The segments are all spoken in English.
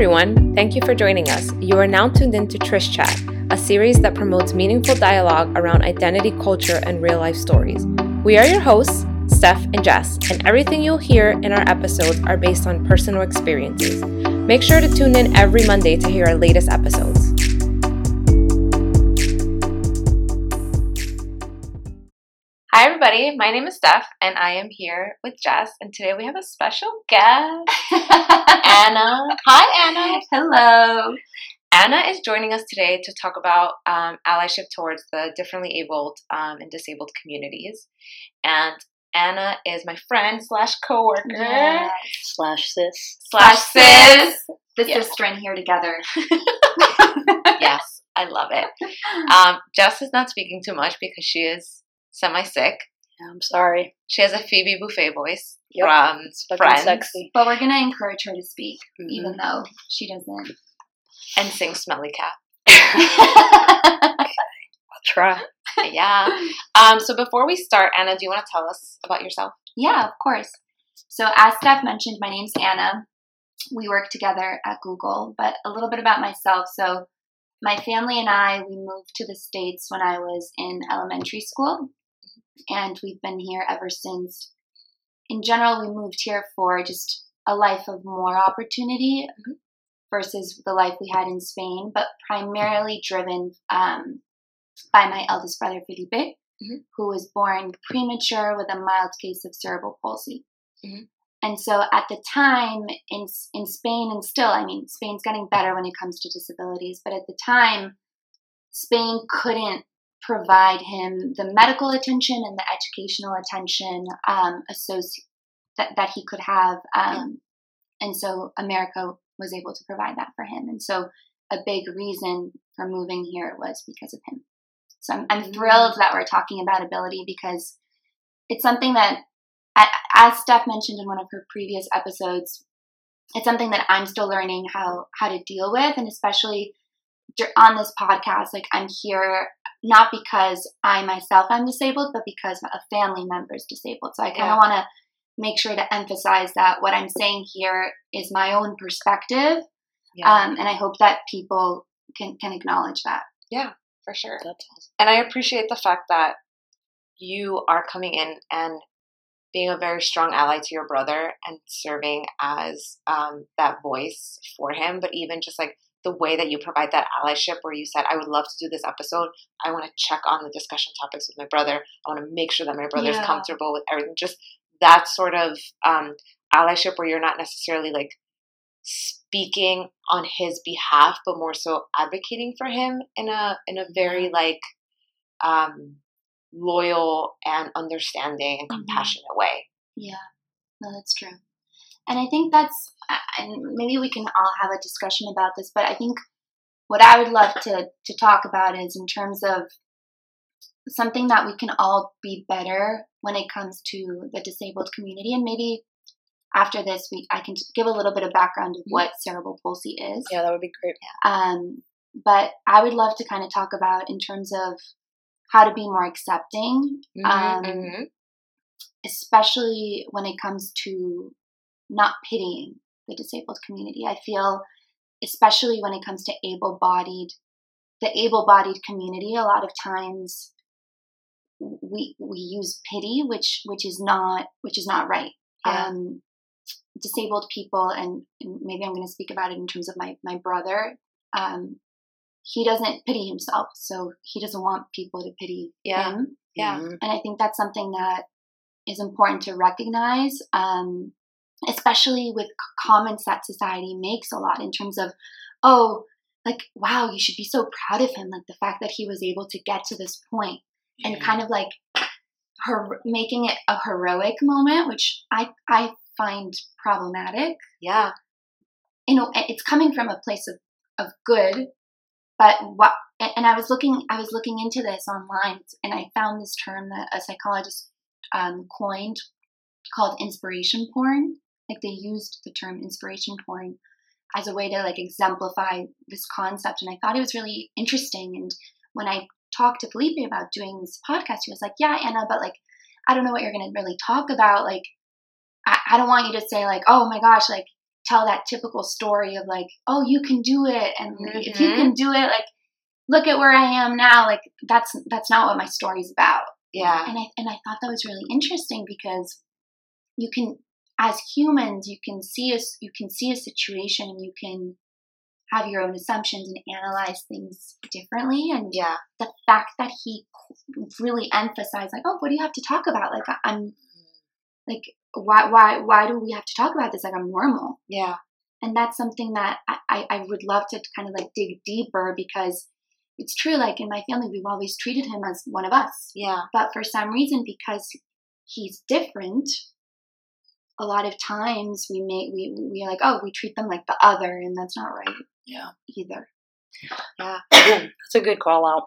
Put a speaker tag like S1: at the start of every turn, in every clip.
S1: everyone. Thank you for joining us. You are now tuned in to Trish Chat, a series that promotes meaningful dialogue around identity, culture, and real life stories. We are your hosts, Steph and Jess, and everything you'll hear in our episodes are based on personal experiences. Make sure to tune in every Monday to hear our latest episodes. Everybody. My name is Steph, and I am here with Jess. And today we have a special guest, Anna. Hi, Anna.
S2: Hello.
S1: Anna is joining us today to talk about um, allyship towards the differently abled um, and disabled communities. And Anna is my friend slash coworker
S3: slash sis.
S1: slash sis.
S2: The
S1: Yeah.
S2: sister in here together.
S1: yes, I love it. Um, Jess is not speaking too much because she is semi sick.
S3: I'm sorry.
S1: She has a Phoebe Buffay voice
S3: Yep.
S1: from Friends
S3: sexy.
S2: But we're gonna encourage her to speak,
S1: Mhm.
S2: even though she doesn't.
S1: and sing Smelly Cat.
S3: I'll try.
S1: yeah. Um, so before we start, Anna, do you want to tell us about yourself?
S2: yeah, of course. So as Steph mentioned, my name's Anna. We work together at Google, but a little bit about myself. So my family and I, we moved to the States when I was in elementary school, and we've been here ever since. In general, we moved here for just a life of more opportunity versus the life we had in Spain, but primarily driven um, by my eldest brother, Felipe,
S1: Mhm.
S2: who was born premature with a mild case of cerebral palsy.
S1: Mhm.
S2: And so at the time in, in Spain, and still, I mean, Spain's getting better when it comes to disabilities, but at the time, Spain couldn't provide him the medical attention and the educational attention um, that, that he could have. Um, And so America was able to provide that for him. And so a big reason for moving here was because of him. So I'm, I'm thrilled that we're talking about ability because it's something that, as Steph mentioned in one of her previous episodes, it's something that I'm still learning how how to deal with, and especially on this podcast, like I'm here not because I myself am disabled, but because a family member is disabled. So I kind
S1: Yeah.
S2: of want to make sure to emphasize that what I'm saying here is my own perspective, um, and I hope that people can can acknowledge that.
S1: Yeah, for sure.
S3: That's awesome.
S1: And I appreciate the fact that you are coming in and being a very strong ally to your brother and serving as um, that voice for him. But even just like the way that you provide that allyship, where you said, I would love to do this episode. I want to check on the discussion topics with my brother. I want to make sure that my brother's
S2: Yeah.
S1: comfortable with everything. Just that sort of um, allyship where you're not necessarily like speaking on his behalf, but more so advocating for him in a in a very like um, loyal and understanding and
S2: Mhm.
S1: compassionate way.
S2: Yeah, no, that's true. And I think that's, and maybe we can all have a discussion about this, but I think what I would love to, to talk about is in terms of something that we can all be better when it comes to the disabled community. And maybe after this, we I can give a little bit of background of what cerebral palsy is.
S3: Yeah, that would be great.
S2: Um, but I would love to kind of talk about in terms of how to be more accepting Um,
S1: Mhm.
S2: especially when it comes to not pitying the disabled community. I feel, especially when it comes to able bodied, the able bodied community, a lot of times we we use pity, which which is not which is not right.
S1: Yeah.
S2: Um, disabled people, and, maybe I'm going to speak about it in terms of my my brother. Um, he doesn't pity himself, so he doesn't want people to pity
S1: Yeah.
S2: him
S1: Yeah.
S2: And I think that's something that is important to recognize, um, especially with comments that society makes a lot in terms of, oh, like wow, you should be so proud of him, like the fact that he was able to get to this point, and kind of like her making it a heroic moment, which I I find problematic.
S1: Yeah.
S2: You know, it's coming from a place of of good, but what and and I was looking I was looking into this online and I found this term that a psychologist um, coined called inspiration porn. Like they used the term inspiration porn as a way to like exemplify this concept, and I thought it was really interesting. And when I talked to Felipe about doing this podcast, he was like, "Yeah, Anna, but like I don't know what you're going to really talk about. Like I, I don't want you to say like, oh my gosh, like tell that typical story of like, oh, you can do it, and like, if you
S1: Mhm.
S2: can do it, like, look at where I am now. Like that's that's not what my story's about.
S1: Yeah.
S2: And I and I thought that was really interesting because you can, as humans, you can see us, you can see a situation, and you can have your own assumptions and analyze things differently. And
S1: Yeah.
S2: the fact that he really emphasized, like, oh, what do you have to talk about? Like, I'm like, why, why, why do we have to talk about this? Like, I'm normal.
S1: Yeah.
S2: And that's something that I, I, I would love to kind of like dig deeper because it's true. Like in my family, we've always treated him as one of us.
S1: Yeah.
S2: But for some reason, because he's different, a lot of times we may we we are like, oh, we treat them like the other, and that's not right
S3: Yeah.
S2: either. Yeah.
S3: That's a good call out.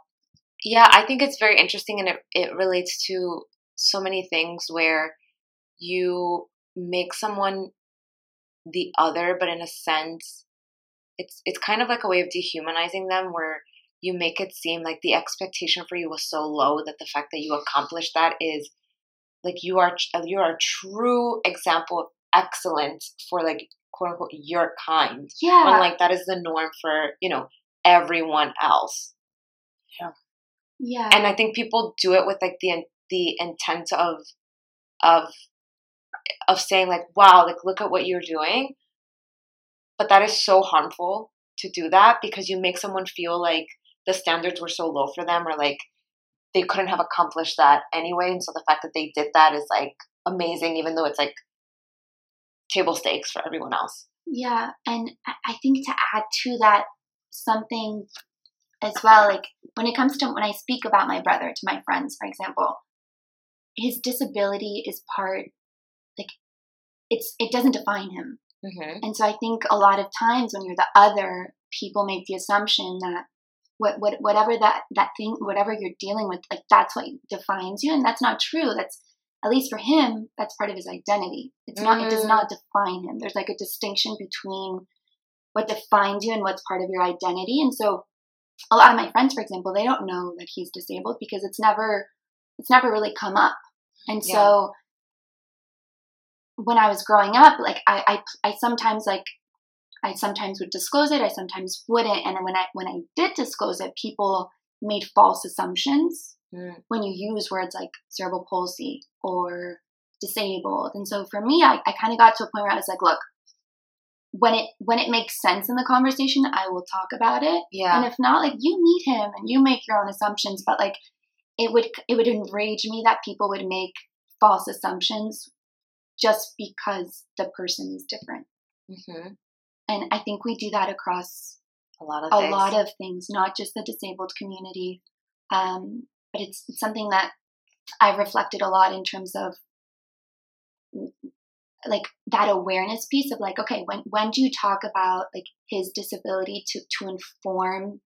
S1: Yeah, I think it's very interesting and it, it relates to so many things where you make someone the other, but in a sense, it's it's kind of like a way of dehumanizing them where you make it seem like the expectation for you was so low that the fact that you accomplished that is like you are you are a true example of excellence for like quote unquote your kind
S2: Yeah.
S1: when like that is the norm for you know everyone else
S2: yeah. Yeah.
S1: And I think people do it with like the the intent of of of saying like wow like look at what you're doing but that is so harmful to do that because you make someone feel like the standards were so low for them or like they couldn't have accomplished that anyway and so the fact that they did that is like amazing even though it's like table stakes for everyone else
S2: Yeah, and I- think to add to that something as well, like when it comes to when I speak about my brother to my friends, for example, his disability is part like it's it doesn't define him.
S1: mm-hmm.
S2: And so I think a lot of times when you're the other, people make the assumption that what, what whatever that that thing whatever you're dealing with, like that's what defines you, and that's not true. That's at least for him, that's part of his identity. It's not. It does
S1: Mm.
S2: not define him. There's like a distinction between what defines you and what's part of your identity. And so, a lot of my friends, for example, they don't know that he's disabled because it's never it's never really come up. And
S1: Yeah.
S2: so when I was growing up, like I, I, I sometimes like, I sometimes would disclose it. I sometimes wouldn't. And then when I, when I did disclose it, people made false assumptions
S1: Mm.
S2: when you use words like cerebral palsy or disabled. And so for me, I, I kind of got to a point where I was like, look, when it, when it makes sense in the conversation, I will talk about it.
S1: yeah
S2: And if not, like you meet him and you make your own assumptions, but like it would it would enrage me that people would make false assumptions just because the person is different.
S1: hmm
S2: And I think we do that across
S1: a lot of
S2: a
S1: things.
S2: lot of things, not just the disabled community. Um, but it's, it's something that I've reflected a lot in terms of like that awareness piece of like, okay, when when do you talk about like his disability to to inform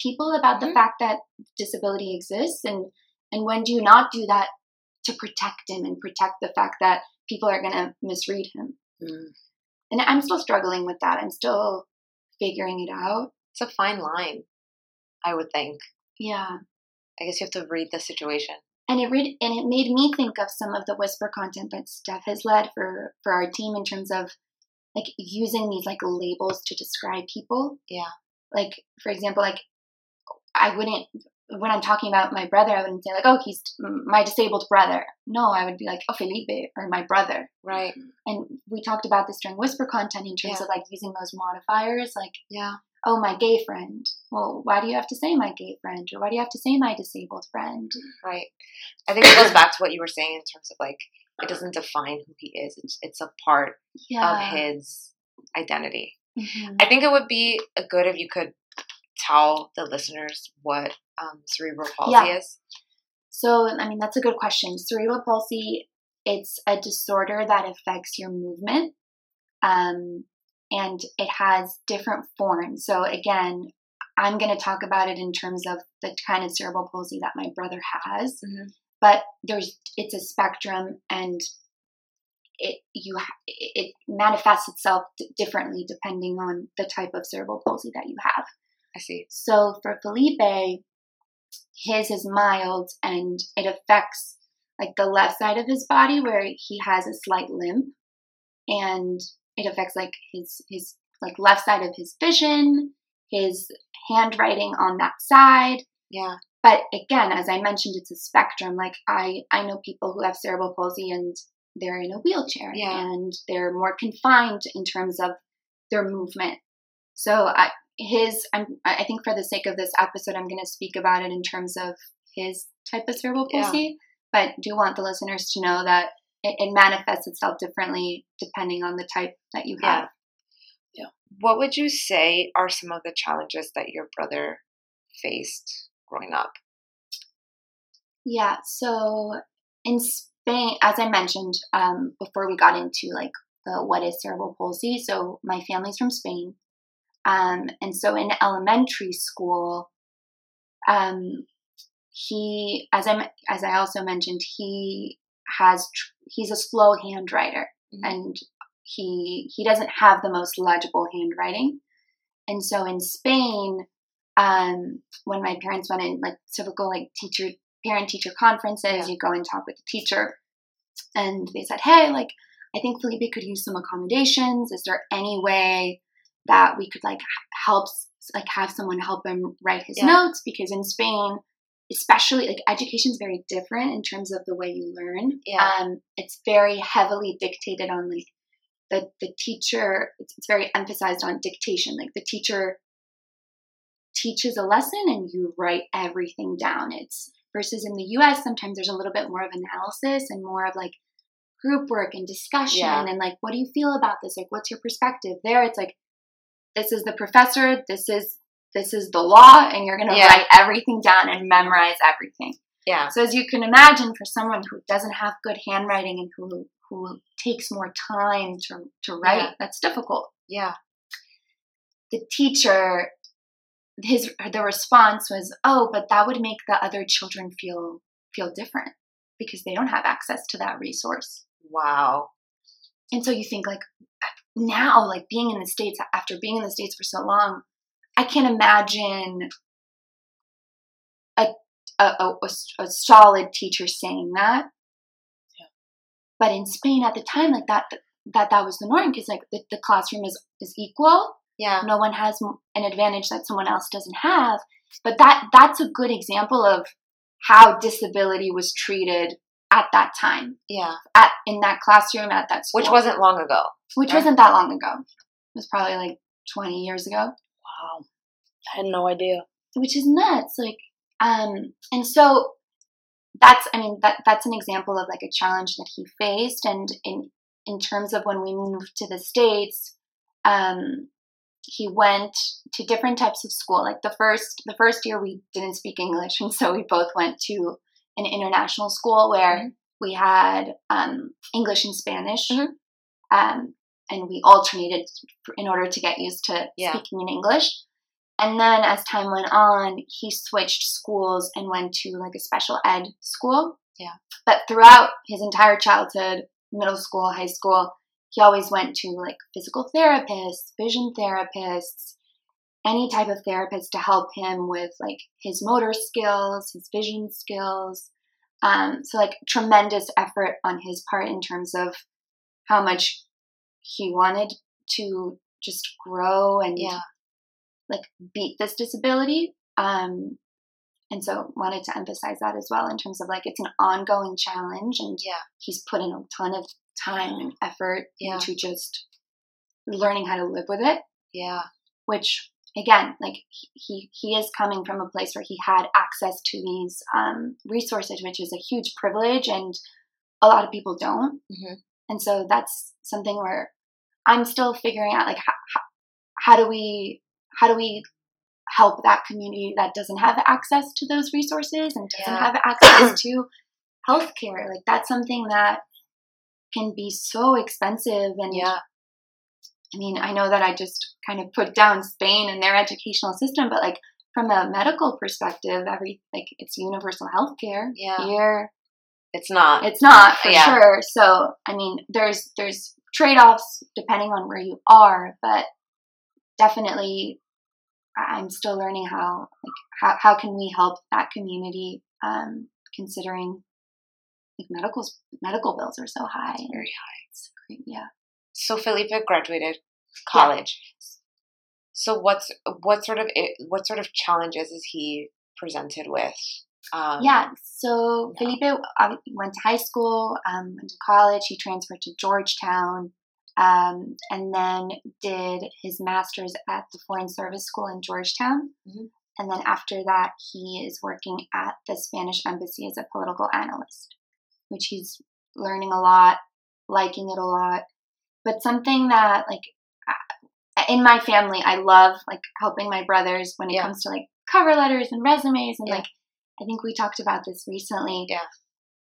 S2: people about
S1: Mhm.
S2: the fact that disability exists and and when do you not do that to protect him and protect the fact that people are gonna misread him?
S3: Mm.
S2: And I'm still struggling with that. I'm still figuring it out.
S1: it's a fine line i would think
S2: Yeah.
S1: i guess you have to read the situation
S2: and it read, and it made me think of some of the whisper content that Steph has led for for our team in terms of like using these like labels to describe people.
S1: Yeah.
S2: Like for example, like I wouldn't when I'm talking about my brother, I wouldn't say like, oh, he's my disabled brother. No, I would be like, oh, Felipe or my brother.
S1: right
S2: And we talked about this during whisper content in terms
S1: Yeah.
S2: of like using those modifiers, like
S1: yeah
S2: oh, my gay friend. Well, why do you have to say my gay friend, or why do you have to say my disabled friend?
S1: Right. I think it goes back to what you were saying in terms of like it doesn't define who he is. It's it's a part
S2: Yeah.
S1: of his identity.
S2: Mhm.
S1: I think it would be good if you could tell the listeners what um, cerebral palsy
S2: Yeah.
S1: is.
S2: So, I mean, that's a good question. Cerebral palsy, it's a disorder that affects your movement. Um, and it has different forms. So, again, I'm going to talk about it in terms of the kind of cerebral palsy that my brother has.
S1: Mhm.
S2: But there's, it's a spectrum, and it you it manifests itself d- differently depending on the type of cerebral palsy that you have.
S1: I see.
S2: So for Felipe, his is mild and it affects like the left side of his body where he has a slight limp. And it affects like his his like left side of his vision, his handwriting on that side.
S1: Yeah.
S2: But again, as I mentioned, it's a spectrum. Like I I know people who have cerebral palsy and they're in a wheelchair
S1: Yeah.
S2: and they're more confined in terms of their movement. So I his I'm I think for the sake of this episode I'm going to speak about it in terms of his type of cerebral
S1: Yeah.
S2: palsy, but do want the listeners to know that it, it manifests itself differently depending on the type that you have
S1: Yeah.
S2: have.
S1: What would you say are some of the challenges that your brother faced growing up?
S2: Yeah, so in Spain, as I mentioned um, before we got into like the what is cerebral palsy, so my family's from Spain, um, and so in elementary school, um, he, as I as I also mentioned, he has tr- he's a slow handwriter,
S1: Mhm.
S2: and he he doesn't have the most legible handwriting, and so in Spain, um, when my parents went in like typical like teacher parent teacher conferences,
S1: Yeah.
S2: you go and talk with the teacher, and they said, hey, like I think Felipe could use some accommodations. Is there any way that we could like help like have someone help him write his
S1: Yeah.
S2: notes because in Spain especially like education is very different in terms of the way you learn
S1: Yeah.
S2: um it's very heavily dictated on like the the teacher it's, it's very emphasized on dictation like the teacher teaches a lesson and you write everything down it's versus in the US sometimes there's a little bit more of analysis and more of like group work and discussion
S1: Yeah.
S2: and like what do you feel about this like what's your perspective there it's like this is the professor this is this is the law and you're going to
S1: Yeah.
S2: write everything down and memorize everything
S1: Yeah.
S2: so as you can imagine for someone who doesn't have good handwriting and who who takes more time to to write
S1: Yeah.
S2: that's difficult
S1: Yeah.
S2: the teacher his the response was oh but that would make the other children feel feel different because they don't have access to that resource
S1: Wow.
S2: and so you think like now like being in the states after being in the states for so long i can't imagine a a solid teacher saying that
S3: Yeah.
S2: but in spain at the time like that that that was the norm because like the, the classroom is is equal
S1: Yeah.
S2: no one has an advantage that someone else doesn't have but that that's a good example of how disability was treated at that time
S1: Yeah.
S2: at in that classroom at that school
S1: Which wasn't long ago.
S2: which
S1: right?
S2: wasn't that long ago it was probably like 20 years ago
S3: Wow. I had no idea.
S2: which is nuts like um and so that's i mean that that's an example of like a challenge that he faced and in in terms of when we moved to the states um he went to different types of school like the first the first year we didn't speak english and so we both went to an international school where
S1: Mhm.
S2: we had um english and spanish
S1: Mhm.
S2: um and we alternated in order to get used to
S1: Yeah.
S2: speaking in english and then as time went on, he switched schools and went to like a special ed school.
S1: Yeah.
S2: But throughout his entire childhood, middle school, high school, he always went to like physical therapists, vision therapists, any type of therapist to help him with like his motor skills, his vision skills. Um, so like tremendous effort on his part in terms of how much he wanted to just grow and
S1: Yeah.
S2: like beat this disability. Um, and so wanted to emphasize that as well in terms of like it's an ongoing challenge and
S1: Yeah.
S2: he's put in a ton of time and effort
S1: Yeah.
S2: into just learning how to live with it,
S1: Yeah.
S2: which again, like he- he, is coming from a place where he had access to these um, resources, which is a huge privilege and a lot of people don't.
S1: Mhm.
S2: And so that's something where I'm still figuring out like how, how, how do we how do we help that community that doesn't have access to those resources and doesn't
S1: Yeah.
S2: have access to healthcare like that's something that can be so expensive and
S1: Yeah.
S2: I mean I know that I just kind of put down Spain and their educational system but like from a medical perspective every like it's universal healthcare
S1: Yeah.
S2: here
S1: It's not.
S2: it's not for
S1: Yeah.
S2: sure. So I mean, there's there's trade offs depending on where you are, but definitely, I'm still learning how like how how can we help that community, um, considering like medical medical bills are so high.
S1: very
S2: high. It's great. Yeah.
S1: So Felipe graduated college. So what's what sort of what sort of challenges is he presented with? Um,
S2: yeah, so Felipe uh, went to high school, um, went to college. He transferred to Georgetown, um, and then did his master's at the Foreign Service School in Georgetown.
S1: Mhm.
S2: And then after that, he is working at the Spanish Embassy as a political analyst, which he's learning a lot, liking it a lot. But something that, like, uh, in my family, I love like helping my brothers when it
S1: Yeah.
S2: comes to like cover letters and resumes and
S1: Yeah.
S2: like I think we talked about this recently.
S1: Yeah.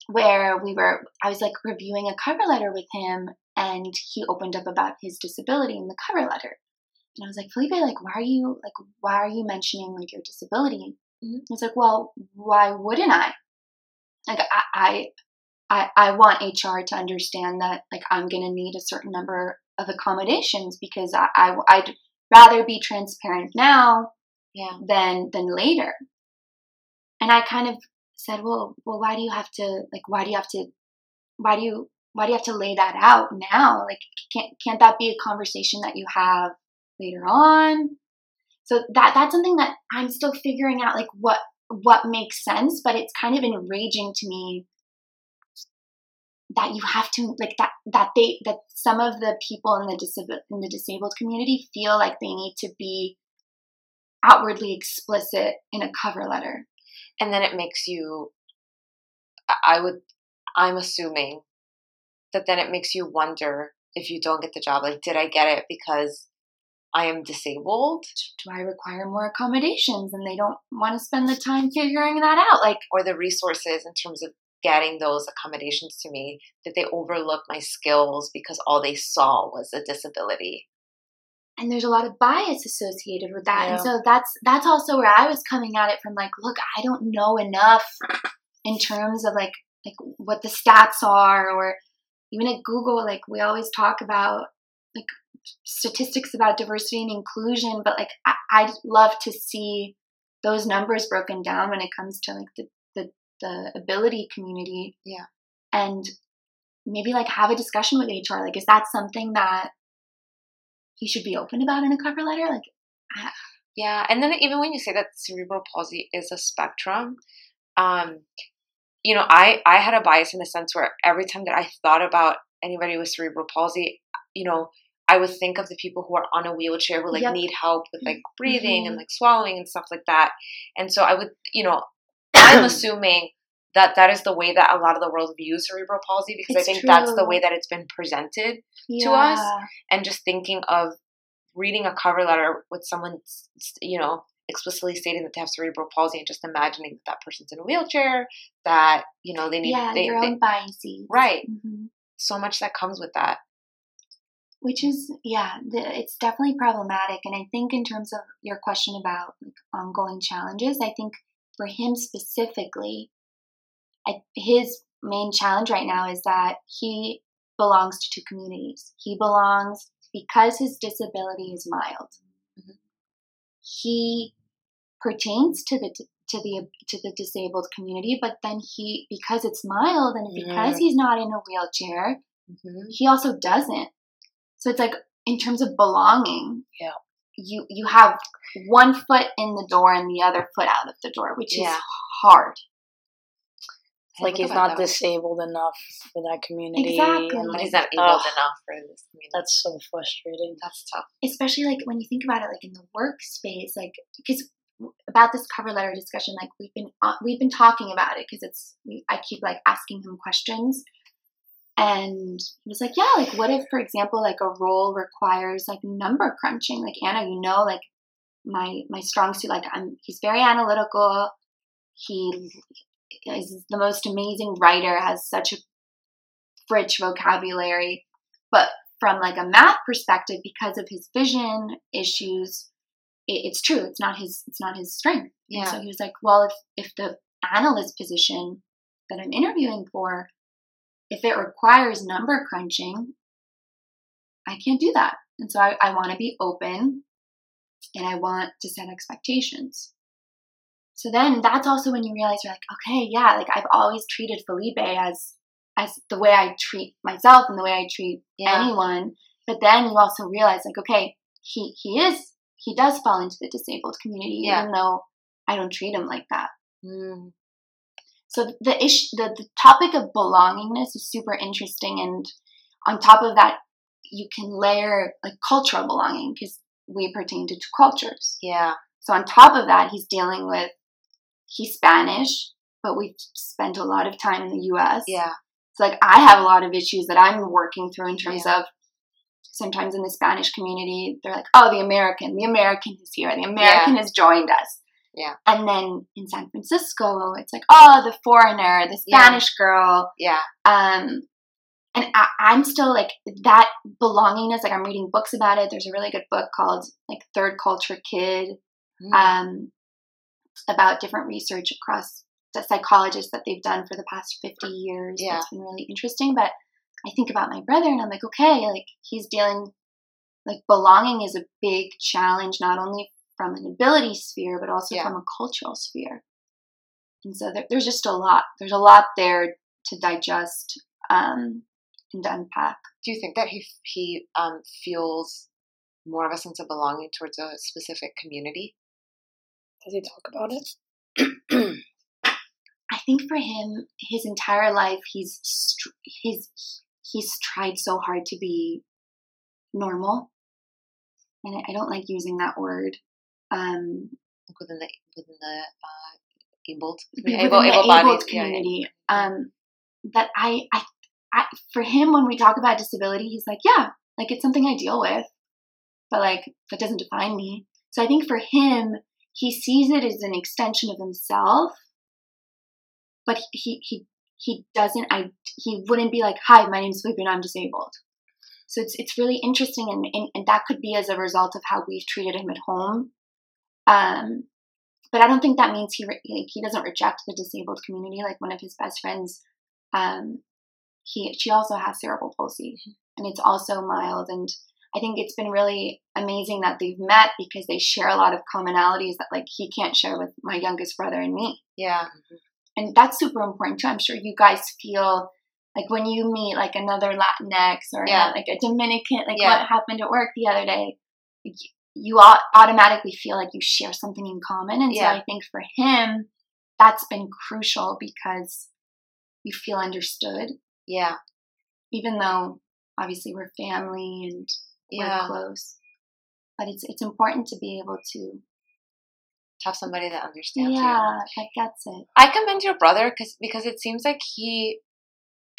S2: Where we were, I was like reviewing a cover letter with him, and he opened up about his disability in the cover letter. And I was like, Felipe, like, why are you like, why are you mentioning like your disability?
S1: Mhm.
S2: He's like, well, why wouldn't I? Like, I, I, I, I want HR to understand that like I'm gonna need a certain number of accommodations because I, I I'd rather be transparent now
S1: Yeah.
S2: than than later. And I kind of said, well, well, why do you have to like? Why do you have to? Why do you? Why do you have to lay that out now? Like, can't can't that be a conversation that you have later on? So that that's something that I'm still figuring out, like what what makes sense. But it's kind of enraging to me that you have to like that that they that some of the people in the disabled in the disabled community feel like they need to be outwardly explicit in a cover letter.
S1: and then it makes you I- i would i'm assuming that then it makes you wonder if you don't get the job like did i get it because i am disabled
S2: Do I require more accommodations and they don't want to spend the time figuring that out? Like
S1: or the resources in terms of getting those accommodations to me that they overlook my skills because all they saw was a disability
S2: and there's a lot of bias associated with that. And so that's that's also where I was coming at it from like, look, I don't know enough in terms of like like what the stats are or even at Google, like we always talk about like statistics about diversity and inclusion, but like I, I'd love to see those numbers broken down when it comes to like the, the, ability community.
S1: Yeah.
S2: And maybe like have a discussion with HR. Like, is that something that he should be open about in a cover letter? Like,
S1: Yeah, and then even when you say that cerebral palsy is a spectrum, um, you know, I I had a bias in the sense where every time that I thought about anybody with cerebral palsy, you know, I would think of the people who are on a wheelchair who like
S2: Yep.
S1: need help with like breathing and
S2: Mhm.
S1: like swallowing and stuff like that. And so I would, you know, I'm assuming that that is the way that a lot of the world views cerebral palsy because I
S2: It's
S1: think that's the way that it's been presented
S2: yeah.
S1: us, and just thinking of reading a cover letter with someone, you know, explicitly stating that they have cerebral palsy and just imagining that that person's in a wheelchair, that, you know, they need,
S2: yeah,
S1: they,
S2: your own biases.
S1: right.
S2: hmm
S1: So much that comes with that.
S2: Which is, yeah, the, it's definitely problematic. And I think, in terms of your question about like, ongoing challenges, I think for him specifically, I, his main challenge right now is that he belongs to two communities. He belongs because his disability is mild.
S1: Mhm.
S2: He pertains to the to the to the disabled community, but then he because it's mild and because he's not in a wheelchair,
S1: Mm-hmm.
S2: he also doesn't. So it's like in terms of belonging,
S3: Yeah.
S2: You you have one foot in the door and the other foot out of the door, which
S1: Yeah.
S2: is hard.
S3: Like he's not disabled enough for that community.
S2: Exactly.
S3: and like,
S1: he's not able
S3: ugh,
S1: enough for this community.
S3: That's so frustrating.
S1: That's tough.
S2: especially like when you think about it like in the workspace like because about this cover letter discussion like we've been uh, we've been talking about it because it's i keep like asking him questions and he was like yeah like what if for example like a role requires like number crunching? Like anna you know like my my strong suit like i'm he's very analytical. He is the most amazing writer has such a rich vocabulary. But from like a math perspective because of his vision issues it, it's true it's not his it's not his strength. And
S1: Yeah.
S2: so he was like well if if the analyst position that i'm interviewing for if it requires number crunching i can't do that and so i, I want to be open and i want to set expectations so then that's also when you realize you're like okay yeah like i've always treated felipe as as the way i treat myself and the way i treat
S1: Yeah.
S2: anyone But then you also realize, like, okay, he he is he does fall into the disabled community,
S1: Yeah.
S2: even though I don't treat him like that.
S1: Mm.
S2: So the issue, the, the topic of belongingness is super interesting, and on top of that, you can layer like cultural belonging because we pertain to two cultures.
S1: Yeah.
S2: So on top of that, he's dealing with he's Spanish, but we've spent a lot of time in the U.S.
S1: Yeah.
S2: So like I have a lot of issues that I'm working through in terms of sometimes in the Spanish community, they're like, oh, the American, the American is here, the American has joined us.
S1: Yeah.
S2: And then in San Francisco, it's like, oh, the foreigner, the
S1: Yeah.
S2: Spanish girl.
S1: Yeah.
S2: Um, and I, I'm still like that belongingness. Like I'm reading books about it. There's a really good book called like Third Culture Kid
S1: Mm.
S2: um, about different research across the psychologists that they've done for the past 50 years.
S1: Yeah.
S2: That's been really interesting. But I think about my brother and I'm like, okay, like he's dealing, like belonging is a big challenge, not only from an ability sphere, but also
S1: Yeah.
S2: from a cultural sphere. And so there, there's just a lot, there's a lot there to digest um, and to unpack.
S1: Do you think that he he um feels more of a sense of belonging towards a specific community?
S3: Does he talk about it?
S2: I think for him, his entire life, he's str- he's he's tried so hard to be normal, and I- I don't like using that word. Um,
S1: within the within the uh,
S2: within
S1: able able
S2: community. Um, that I, I I for him when we talk about disability, he's like, yeah, like it's something I deal with, but like that doesn't define me. So I think for him, he sees it as an extension of himself, but he he he doesn't. I he wouldn't be like, hi, my name's Felipe and I'm disabled. So it's it's really interesting, and, and and that could be as a result of how we've treated him at home. Um, but I don't think that means he re- like he doesn't reject the disabled community. Like one of his best friends, um, he she also has cerebral palsy, and it's also mild. And I think it's been really amazing that they've met because they share a lot of commonalities that like he can't share with my youngest brother and me.
S1: yeah
S2: And that's super important too. I'm sure you guys feel like when you meet like another Latinx or
S1: Yeah.
S2: like a Dominican, like
S1: Yeah.
S2: what happened at work the other day, like, you automatically feel like you share something in common. And
S1: Yeah.
S2: so I think for him, that's been crucial because you feel understood,
S1: yeah
S2: even though obviously we're family and
S1: yeah
S2: we're close. But it's it's important to be able to
S1: have somebody that understands you.
S2: yeah that gets it.
S1: I commend your brother because because it seems like he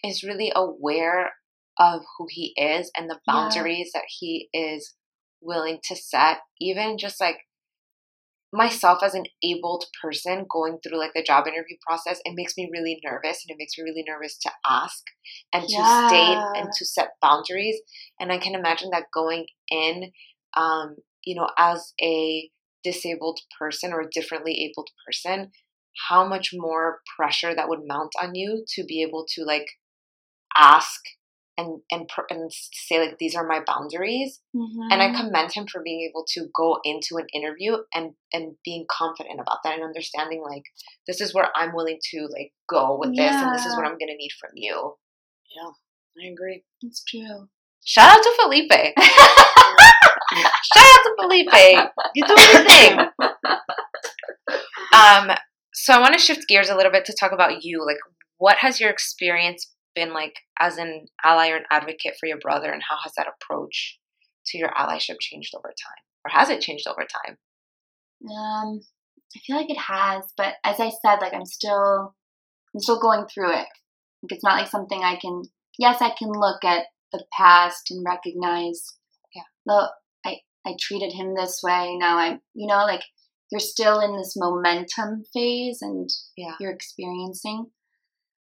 S1: is really aware of who he is and the
S2: Yeah.
S1: boundaries that he is willing to set. Even just like myself as an abled person going through like the job interview process, it makes me really nervous and it makes me really nervous to ask and to state and to set boundaries. And I can imagine that going in, um, you know, as a disabled person or a differently abled person, how much more pressure that would mount on you to be able to like ask and and and say like these are my boundaries and i
S2: Mhm.
S1: commend him for being able to go into an interview and and being confident about that and understanding like this is where i'm willing to like go with this and this is what i'm gonna need from you Yeah.
S3: I agree.
S2: it's true.
S1: shout out to felipe shout out to felipe you doing your thing um so i want to shift gears a little bit to talk about you like what has your experience been like as an ally or an advocate for your brother and how has that approach to your allyship changed over time or has it changed over time
S2: Um, I feel like it has, but as I said, like I'm still, I'm still going through it. Like it's not like something I can. Yes, I can look at the past and recognize.
S1: Yeah.
S2: Look, I I treated him this way. Now I'm, you know, like you're still in this momentum phase, and
S1: Yeah.
S2: you're experiencing.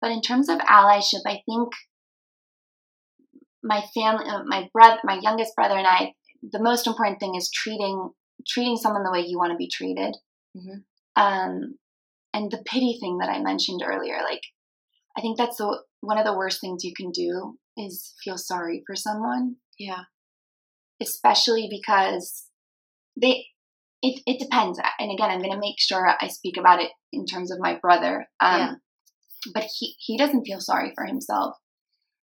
S2: But in terms of allyship, I think my family, uh, my brother, my youngest brother, and I. The most important thing is treating treating someone the way you want to be treated.
S1: Mhm.
S2: Um, and the pity thing that I mentioned earlier, like I think that's the one of the worst things you can do is feel sorry for someone,
S1: yeah
S2: especially because they. It it depends, and again, I'm going to make sure I speak about it in terms of my brother. Um,
S1: Yeah.
S2: But he he doesn't feel sorry for himself.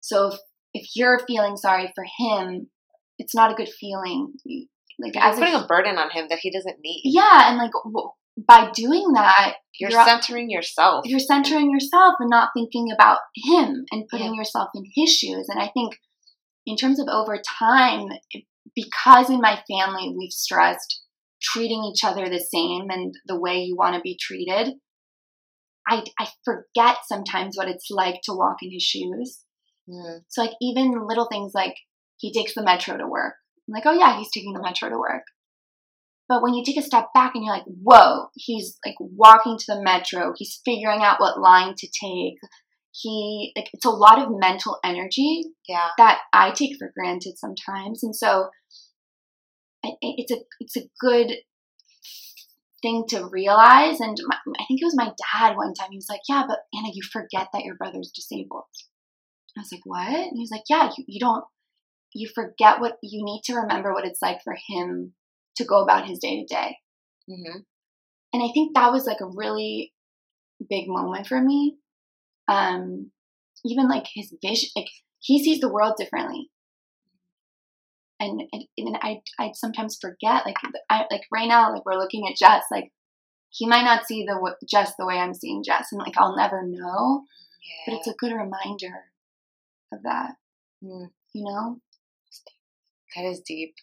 S2: So if if you're feeling sorry for him, it's not a good feeling.
S1: Like You're as putting a, a, burden on him that he doesn't need.
S2: Yeah, and like w- by doing that,
S1: you're, you're centering yourself.
S2: You're centering yourself and not thinking about him and putting yeah. yourself in his shoes. And I think, in terms of over time, because in my family we've stressed treating each other the same and the way you want to be treated, I, I forget sometimes what it's like to walk in his shoes. Mm. So, like, even little things like he takes the metro to work. I'm like, oh, yeah, he's taking the metro to work. But when you take a step back and you're like, whoa, he's like walking to the metro, he's figuring out what line to take. He, like, it's a lot of mental energy
S1: yeah.
S2: that I take for granted sometimes. And so, it's a it's a good thing to realize. And my, I think it was my dad one time. He was like, "Yeah, but Anna, you forget that your brother's disabled." I was like, "What?" And he was like, "Yeah, you, you don't. You forget what you need to remember what it's like for him to go about his day to day." And I think that was like a really big moment for me. Um, even like his vision, like he sees the world differently and, and, and I I sometimes forget like I like right now like we're looking at Jess like he might not see the Jess the way I'm seeing Jess and like I'll never know yeah. but it's a good reminder of that mm. you know
S1: that is deep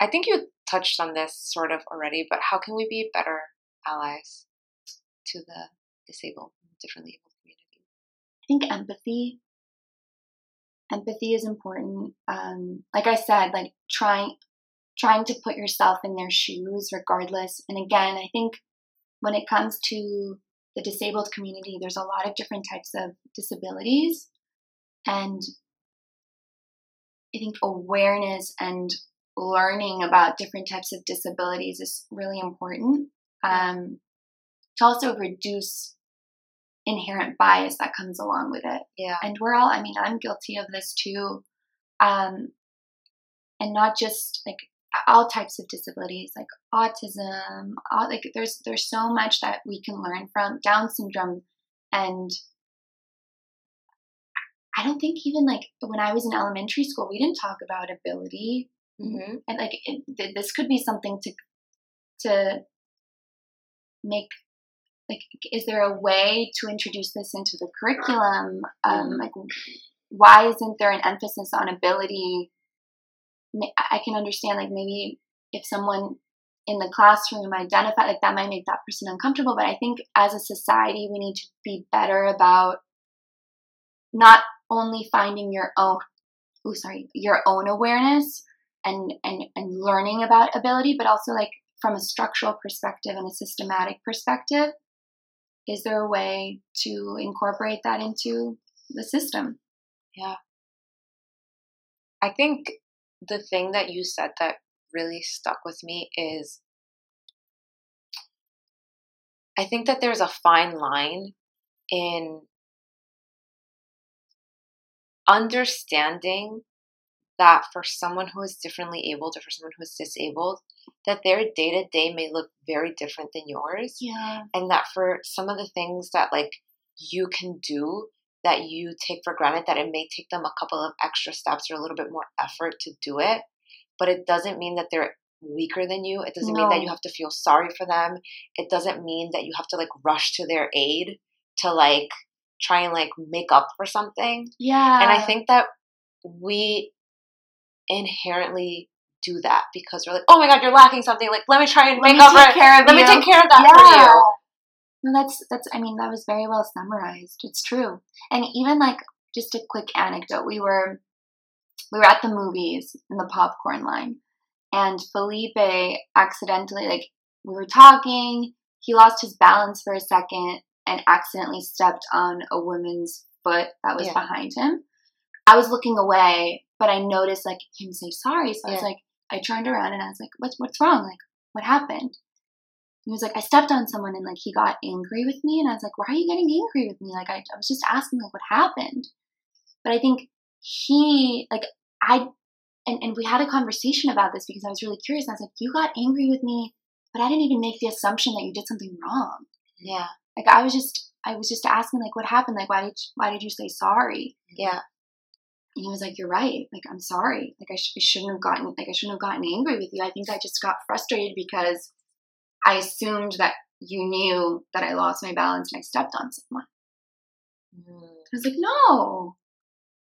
S1: I think you touched on this sort of already but how can we be better allies to the disabled differently abled community
S2: I think empathy empathy is important. Um, like I said, like trying trying to put yourself in their shoes regardless. And again, I think when it comes to the disabled community, there's a lot of different types of disabilities. And I think awareness and learning about different types of disabilities is really important um, to also reduce inherent bias that comes along with it.
S1: Yeah.
S2: And we're all, I mean, I'm guilty of this too. Um, and not just like all types of disabilities, like autism, all, like there's, there's so much that we can learn from Down syndrome. And I don't think even like when I was in elementary school, we didn't talk about ability. Mm-hmm. And like it, this could be something to, to make like is there a way to introduce this into the curriculum? Um, like why isn't there an emphasis on ability? I can understand like maybe if someone in the classroom identify like that might make that person uncomfortable but i think as a society we need to be better about not only finding your own oh sorry your own awareness and and and learning about ability but also like from a structural perspective and a systematic perspective is there a way to incorporate that into the system?
S1: Yeah. I think the thing that you said that really stuck with me is I think that there's a fine line in understanding that for someone who is differently able or for someone who is disabled, that their day to day may look very different than yours.
S2: Yeah.
S1: And that for some of the things that like you can do that you take for granted, that it may take them a couple of extra steps or a little bit more effort to do it. But it doesn't mean that they're weaker than you. It doesn't no. mean that you have to feel sorry for them. It doesn't mean that you have to like rush to their aid to like try and like make up for something.
S2: Yeah.
S1: And I think that we inherently do that because we're like, oh my god, you're lacking something. Like, let me try and let make up for
S2: Care of
S1: let
S2: you.
S1: me take care of that yeah. for you.
S2: No, that's that's. I mean, that was very well summarized. It's true. And even like just a quick anecdote, we were we were at the movies in the popcorn line, and Felipe accidentally like we were talking. He lost his balance for a second and accidentally stepped on a woman's foot that was yeah. behind him. I was looking away, but I noticed like him say sorry. So yeah. I was like, I turned around and I was like, what's what's wrong? Like, what happened? He was like, I stepped on someone and like he got angry with me, and I was like, why are you getting angry with me? Like, I, I was just asking like what happened. But I think he like I and, and we had a conversation about this because I was really curious. I was like, you got angry with me, but I didn't even make the assumption that you did something wrong.
S1: Yeah.
S2: Like I was just I was just asking like what happened? Like why did you, why did you say sorry?
S1: Yeah
S2: And he was like, "You're right. Like, I'm sorry. Like, I, sh- I shouldn't have gotten like I shouldn't have gotten angry with you. I think I just got frustrated because I assumed that you knew that I lost my balance and I stepped on someone."
S1: Mm.
S2: I was like, "No."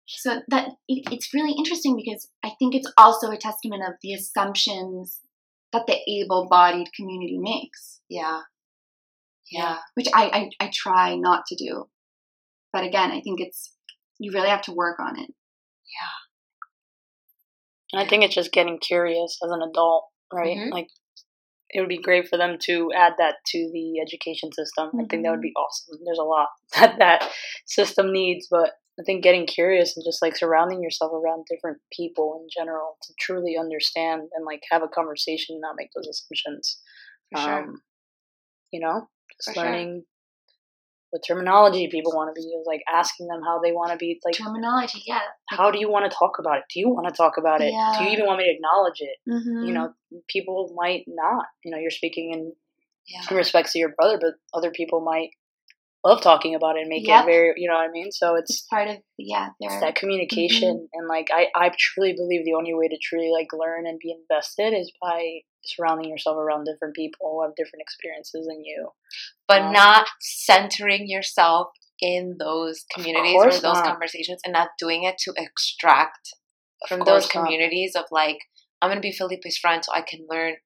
S2: So that it, it's really interesting because I think it's also a testament of the assumptions that the able-bodied community makes,
S1: Yeah. Yeah.
S2: which I, I I try not to do. But again, I think it's you really have to work on it.
S3: And I think it's just getting curious as an adult, right?
S1: Mhm.
S3: Like, it would be great for them to add that to the education system. I think that would be awesome. There's a lot that that system needs, but I think getting curious and just like surrounding yourself around different people in general to truly understand and like have a conversation and not make those assumptions.
S1: Sure.
S3: Um, you know, just
S1: For sure.
S3: What terminology people want to be used, like asking them how they want to be, like
S2: Terminology, yeah.
S3: how do you want to talk about it? Do you want to talk about it? Do you even want me to acknowledge it?
S2: Mm-hmm.
S3: You know, people might not. You know, you're speaking in,
S1: Yeah.
S3: in respect to your brother, but other people might love talking about it and make
S2: Yep.
S3: it very, you know what I mean? So
S2: it's
S3: it's,
S2: part of yeah.
S3: it's
S2: Their
S3: that communication. And like, I, I truly believe the only way to truly like learn and be invested is by surrounding yourself around different people who have different experiences than you.
S1: But
S3: Um,
S1: not centering yourself in those communities or those
S3: not.
S1: conversations and not doing it to extract
S3: Of
S1: from those
S3: course not.
S1: communities of like, I'm going to be Felipe's friend so I can learn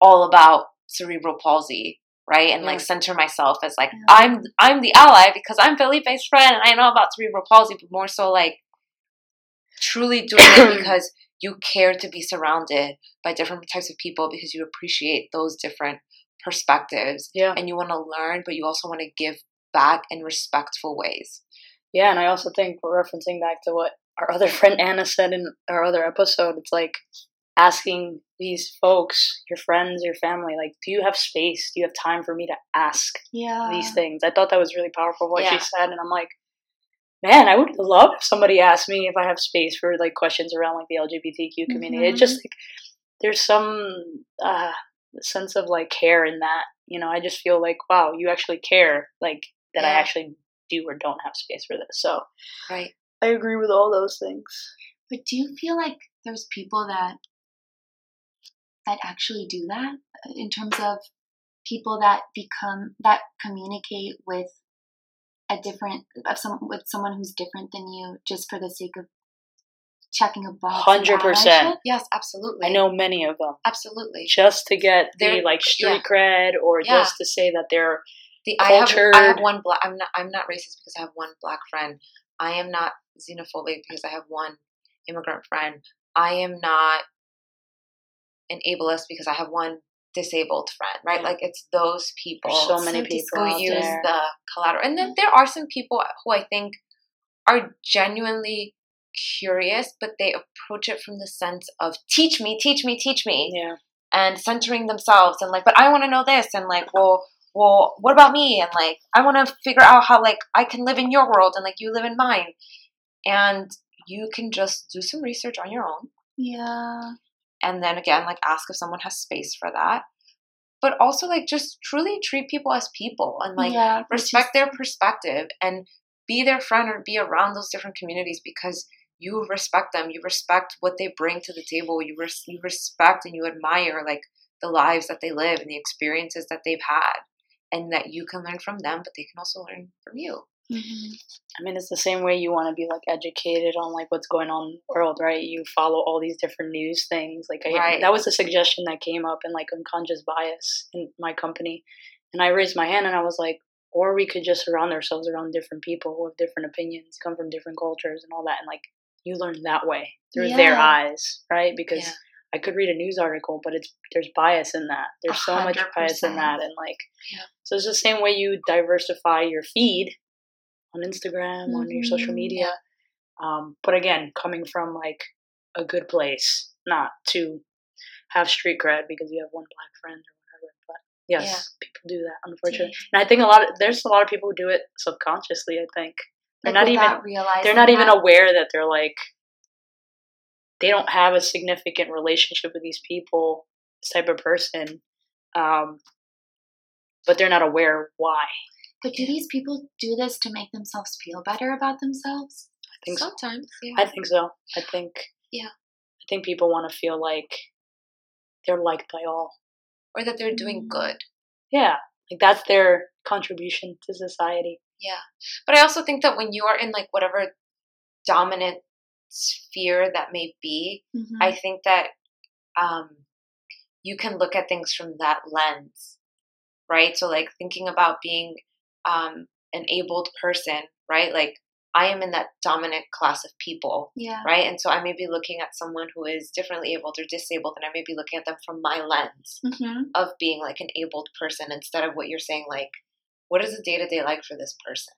S1: all about cerebral palsy. Right. And like center myself as like,
S2: Yeah.
S1: I'm, I'm the ally because I'm Felipe's friend and I know about cerebral palsy, but more so like truly doing it because you care to be surrounded by different types of people because you appreciate those different perspectives
S3: Yeah.
S1: and you want to learn, but you also want to give back in respectful ways.
S3: Yeah, and I also think we're referencing back to what our other friend Anna said in our other episode. It's like asking these folks, your friends, your family, like, do you have space? Do you have time for me to ask
S2: yeah.
S3: these things? I thought that was really powerful what
S1: Yeah.
S3: she said, and I'm like, man, I would love if somebody asked me if I have space for like questions around like the LGBTQ community. It just like there's some uh, sense of like care in that. You know, I just feel like, wow, you actually care, like that I actually do or don't have space for this. So
S1: Right.
S3: I agree with all those things.
S2: But do you feel like there's people that that actually do that uh, in terms of people that become that communicate with a different of some with someone who's different than you just for the sake of checking a box?
S3: 100%.
S1: Yes, absolutely.
S3: I know many of them
S1: Absolutely.
S3: just to get the
S1: They're-
S3: like street
S1: yeah.
S3: cred or
S1: Yeah.
S3: just to say that they're
S1: The, I have I have one black. I'm not I'm not racist because I have one black friend. I am not xenophobic because I have one immigrant friend. I am not an ableist because I have one disabled friend. Right?
S3: Yeah.
S1: Like it's those people.
S3: there's so many people
S1: who use
S3: there.
S1: the collateral. And then mm-hmm. there are some people who I think are genuinely curious, but they approach it from the sense of teach me, teach me, teach me,
S3: yeah,
S1: and centering themselves and like, but I want to know this, and like, well, well, what about me? And like, I want to figure out how like I can live in your world and like you live in mine, and you can just do some research on your own
S2: Yeah.
S1: And then again like ask if someone has space for that. But also like just truly treat people as people and like
S2: yeah,
S1: respect
S2: is-
S1: their perspective and be their friend or be around those different communities because you respect them. You respect what they bring to the table. You res- you respect and you admire like the lives that they live and the experiences that they've had and that you can learn from them but they can also learn from you
S2: Mhm.
S3: I mean, it's the same way you want to be like educated on like what's going on in the world, right? You follow all these different news things. Like, I,
S1: Right.
S3: that was a suggestion that came up in like unconscious bias in my company, and I raised my hand and I was like, or we could just surround ourselves around different people who have different opinions, come from different cultures, and all that, and like you learn that way through their eyes, right? Because
S1: Yeah.
S3: I could read a news article, but it's there's bias in that. There's so much bias in that, and like,
S1: Yeah.
S3: so it's the same way you diversify your feed on Instagram, on your social
S2: Mhm.
S3: media. Um, but again, coming from like a good place, not to have street cred because you have one black friend or whatever. But yes,
S1: Yeah.
S3: people do that, unfortunately. And I think a lot of there's a lot of people who do it subconsciously. I think they're
S2: Like,
S3: not even they're not even aware that they're like they don't have a significant relationship with these people, this type of person. Um, but they're not aware why.
S2: But do these people do this to make themselves feel better about themselves?
S3: I think so.
S1: Sometimes, yeah.
S3: I think so. I think.
S1: Yeah.
S3: I think people want to feel like they're liked by all.
S1: or that they're doing
S2: Mm.
S1: good.
S3: Yeah, like that's their contribution to society.
S1: Yeah. But I also think that when you are in like whatever dominant sphere that may be,
S2: Mhm.
S1: I think that um, you can look at things from that lens, right? So, like thinking about being um, an abled person, right? Like I am in that dominant class of people,
S2: yeah.
S1: right? And so I may be looking at someone who is differently abled or disabled, and I may be looking at them from my lens
S2: hmm
S1: of being like an abled person instead of what you're saying, like, what is the day to day like for this person?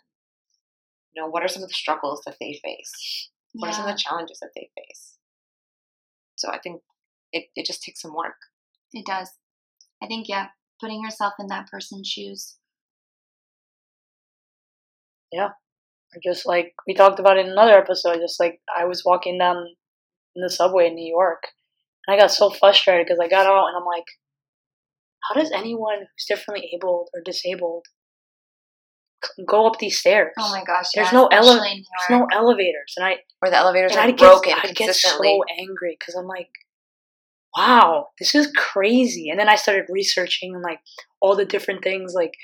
S1: You know, what are some of the struggles that they face? What are some of the challenges that they face? So I think it, it just takes some work.
S2: It does. I think, yeah, putting yourself in that person's shoes.
S3: Or just like we talked about in another episode, just like I was walking down in the subway in New York, and I got so frustrated because I got out and I'm like, how does anyone who's differently abled or disabled go up these stairs?
S2: Oh my gosh.
S3: There's
S2: yeah,
S3: no ele-
S2: especially in New
S3: There's no elevators, and I
S1: Or the elevators are
S3: I'd
S1: broken
S3: get, I'd get so angry because I'm like, wow, this is crazy. And then I started researching and like all the different things, like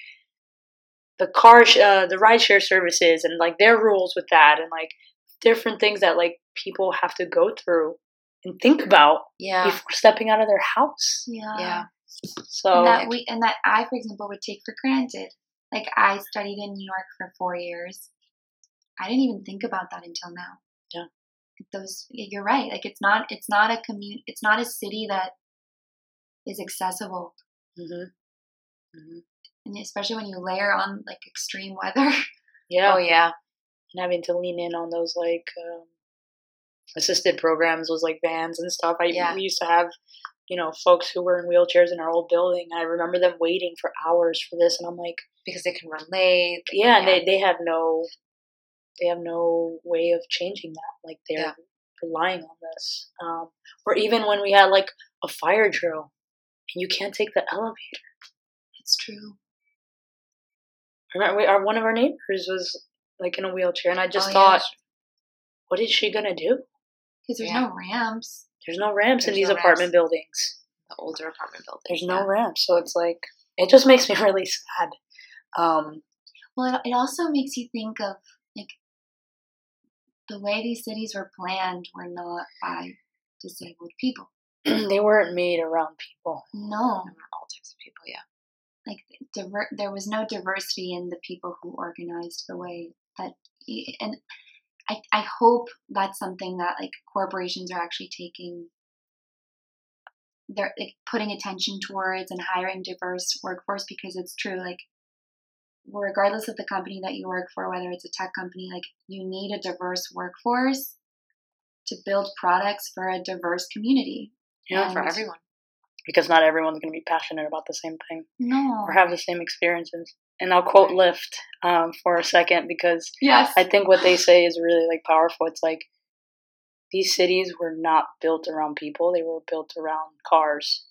S3: the car, sh- uh, the rideshare services, and like their rules with that, and like different things that like people have to go through and think about
S1: yeah.
S3: before stepping out of their house.
S2: Yeah.
S1: Yeah.
S3: So
S2: and that we and that I, for example, would take for granted. Like I studied in New York for four years. I didn't even think about that until now.
S3: Yeah.
S2: Those you're right. Like it's not it's not a commute it's not a city that is accessible.
S3: Mhm. Mhm.
S2: And especially when you layer on like extreme weather.
S3: yeah,
S1: Oh, yeah.
S3: and having to lean in on those like um, assisted programs was like vans and stuff. I
S1: Yeah.
S3: we used to have you know folks who were in wheelchairs in our old building. I remember them waiting for hours for this, and I'm like,
S1: Because they can run late.
S3: yeah, and they they have no they have no way of changing that. Like they're
S1: Yeah.
S3: relying on this. Um, or even when we had like a fire drill, and you can't take the elevator.
S2: It's true.
S3: Remember, we, our one of our neighbors was like in a wheelchair, and I just
S1: Oh,
S3: thought,
S1: sure.
S3: what is she gonna do?
S2: Because there's
S1: Yeah.
S2: no ramps.
S3: There's no ramps in these
S1: no
S3: apartment
S1: ramps.
S3: buildings.
S1: the older apartment buildings.
S3: There's no ramps, so it's like it just makes me really sad. Um,
S2: Well, it, it also makes you think of like the way these cities were planned were not by disabled people.
S3: they weren't made around people.
S2: No,
S1: all types of people, yeah.
S2: Like diver- there was no diversity in the people who organized the way that and I, I hope that's something that like corporations are actually taking they're like putting attention towards and hiring diverse workforce because it's true like regardless of the company that you work for whether it's a tech company like you need a diverse workforce to build products for a diverse community
S3: Yeah,
S1: for everyone.
S3: Because not everyone's going to be passionate about the same thing
S2: no
S3: or have the same experiences. And I'll quote Lyft um, for a second because
S2: yes
S3: I think what they say is really like powerful. It's like these cities were not built around people; they were built around cars.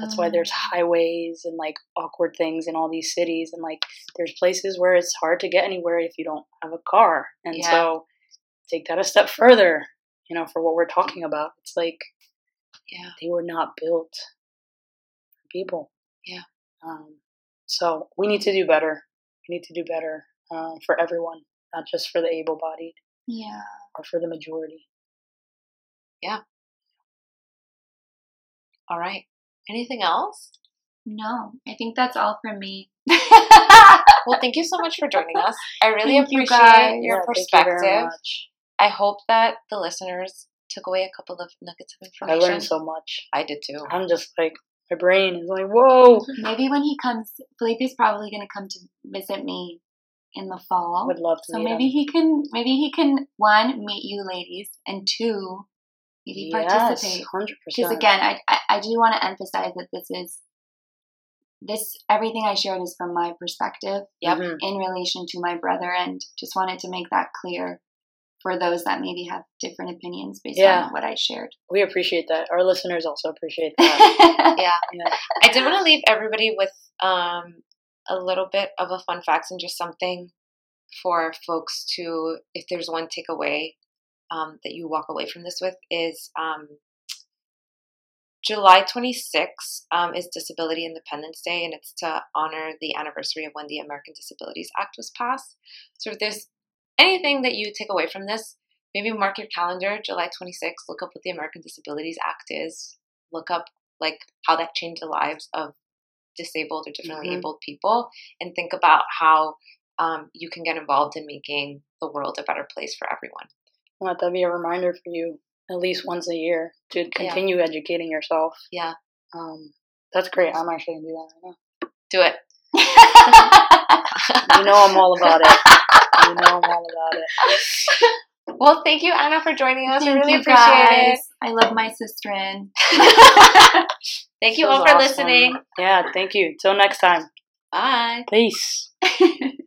S3: That's why there's
S2: Mm.
S3: highways and like awkward things in all these cities, and like there's places where it's hard to get anywhere if you don't have a car. And
S1: Yeah.
S3: so, take that a step further. You know, for what we're talking about, it's like
S1: Yeah.
S3: they were not built for people.
S1: Yeah.
S3: Um, so we need to do better. We need to do better um, for everyone, not just for the able-bodied
S2: yeah
S3: or for the majority. Yeah.
S1: All right. Anything else?
S2: no i think that's all from me
S1: Well, thank you so much for joining us. I really
S2: Thank
S1: appreciate
S2: guys.
S1: your
S3: Yeah, thank you
S1: perspective.
S3: much.
S1: I hope that the listeners took away a couple of nuggets of information.
S3: I learned so much.
S1: I did too.
S3: I'm just like my brain is like, whoa.
S2: Maybe when he comes, Felipe's probably going to come to visit me in the fall.
S3: Would love to
S2: So
S3: meet
S2: maybe
S3: him.
S2: he can, maybe he can one meet you ladies, and two, maybe participate.
S3: hundred
S2: Because again, I, I I do want to emphasize that this is this everything I shared is from my perspective
S1: Yep.
S3: Mhm.
S2: in relation to my brother, and just wanted to make that clear for those that maybe have different opinions based
S3: Yeah.
S2: on what I shared.
S3: we appreciate that. Our listeners also appreciate that.
S1: Yeah.
S3: yeah.
S1: I did want to leave everybody with um, a little bit of a fun fact and just something for folks to, if there's one takeaway um, that you walk away from this with, is um, July 26th um, is Disability Independence Day, and it's to honor the anniversary of when the American Disabilities Act was passed. So if there's anything that you take away from this, maybe mark your calendar, July 26th, look up what the American Disabilities Act is, look up like how that changed the lives of disabled or differently
S3: Mhm.
S1: abled people, and think about how um, you can get involved in making the world a better place for everyone.
S3: Let that be a reminder for you at least once a year to continue educating yourself.
S1: Yeah,
S3: Um, that's great. I'm actually gonna do that right now.
S1: do it.
S3: You know I'm all about it. You know I'm all about it.
S1: Well, thank you, Anna, for joining us.
S2: Thank
S1: we really
S2: you
S1: appreciate
S2: guys. I love my sister in.
S1: thank you all for
S3: awesome.
S1: listening.
S3: Yeah, thank you. Till next time.
S1: Bye.
S3: Peace.